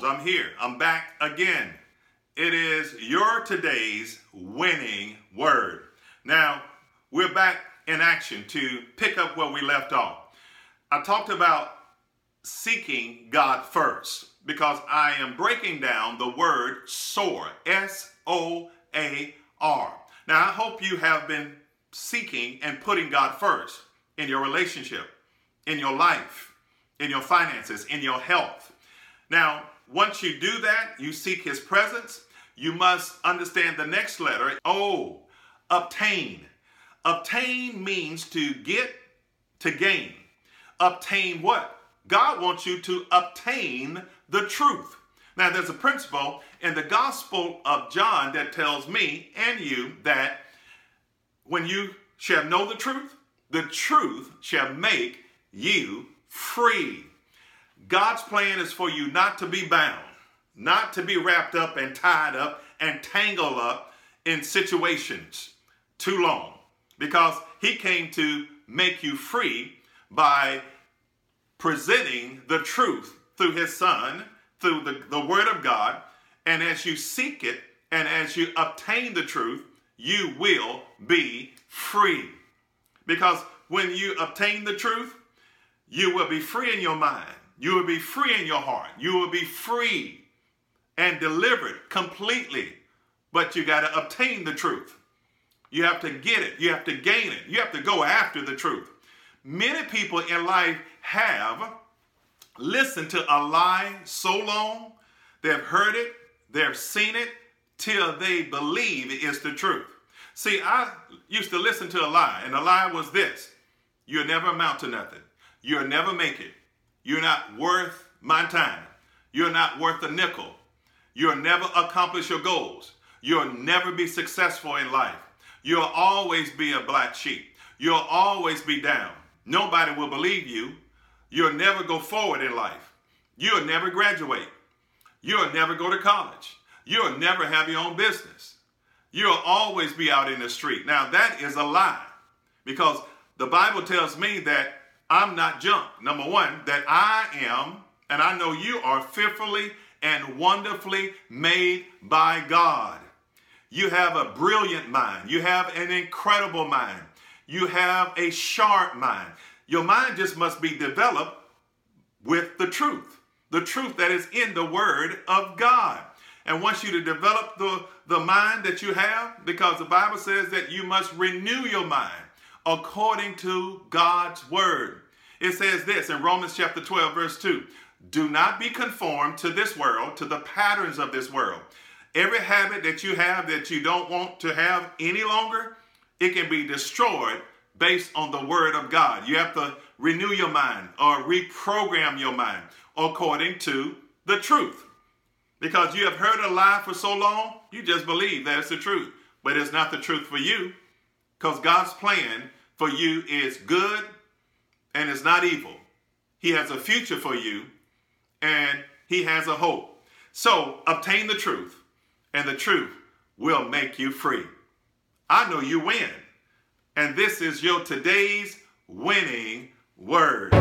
Jones. I'm here. I'm back again. It is your today's winning word. Now, we're back in action to pick up where we left off. I talked about seeking God first because I am breaking down the word soar, S O A R. Now, I hope you have been seeking and putting God first in your relationship, in your life, in your finances, in your health. Now, once you do that, you seek his presence, you must understand the next letter, O, obtain. Obtain means to get, to gain. Obtain what? God wants you to obtain the truth. Now, there's a principle in the Gospel of John that tells me and you that when you shall know the truth, the truth shall make you free. God's plan is for you not to be bound, not to be wrapped up and tied up and tangled up in situations too long, because He came to make you free by presenting the truth through His Son, through the, the Word of God. And as you seek it and as you obtain the truth, you will be free. Because when you obtain the truth, you will be free in your mind. You will be free in your heart. You will be free and delivered completely. But you got to obtain the truth. You have to get it. You have to gain it. You have to go after the truth. Many people in life have listened to a lie so long, they've heard it, they've seen it, till they believe it is the truth. See, I used to listen to a lie, and the lie was this you'll never amount to nothing. You'll never make it. You're not worth my time. You're not worth a nickel. You'll never accomplish your goals. You'll never be successful in life. You'll always be a black sheep. You'll always be down. Nobody will believe you. You'll never go forward in life. You'll never graduate. You'll never go to college. You'll never have your own business. You'll always be out in the street. Now, that is a lie because the Bible tells me that I'm not junk. Number one, that I am, and I know you are fearfully and wonderfully made by God. You have a brilliant mind. You have an incredible mind. You have a sharp mind. Your mind just must be developed with the truth, the truth that is in the Word of God. And wants you to develop the, the mind that you have, because the Bible says that you must renew your mind according to God's Word. It says this in Romans chapter 12, verse 2 Do not be conformed to this world, to the patterns of this world. Every habit that you have that you don't want to have any longer, it can be destroyed based on the word of God. You have to renew your mind or reprogram your mind according to the truth. Because you have heard a lie for so long, you just believe that it's the truth. But it's not the truth for you. Because God's plan for you is good and it's not evil. He has a future for you and he has a hope. So obtain the truth, and the truth will make you free. I know you win. And this is your today's winning word.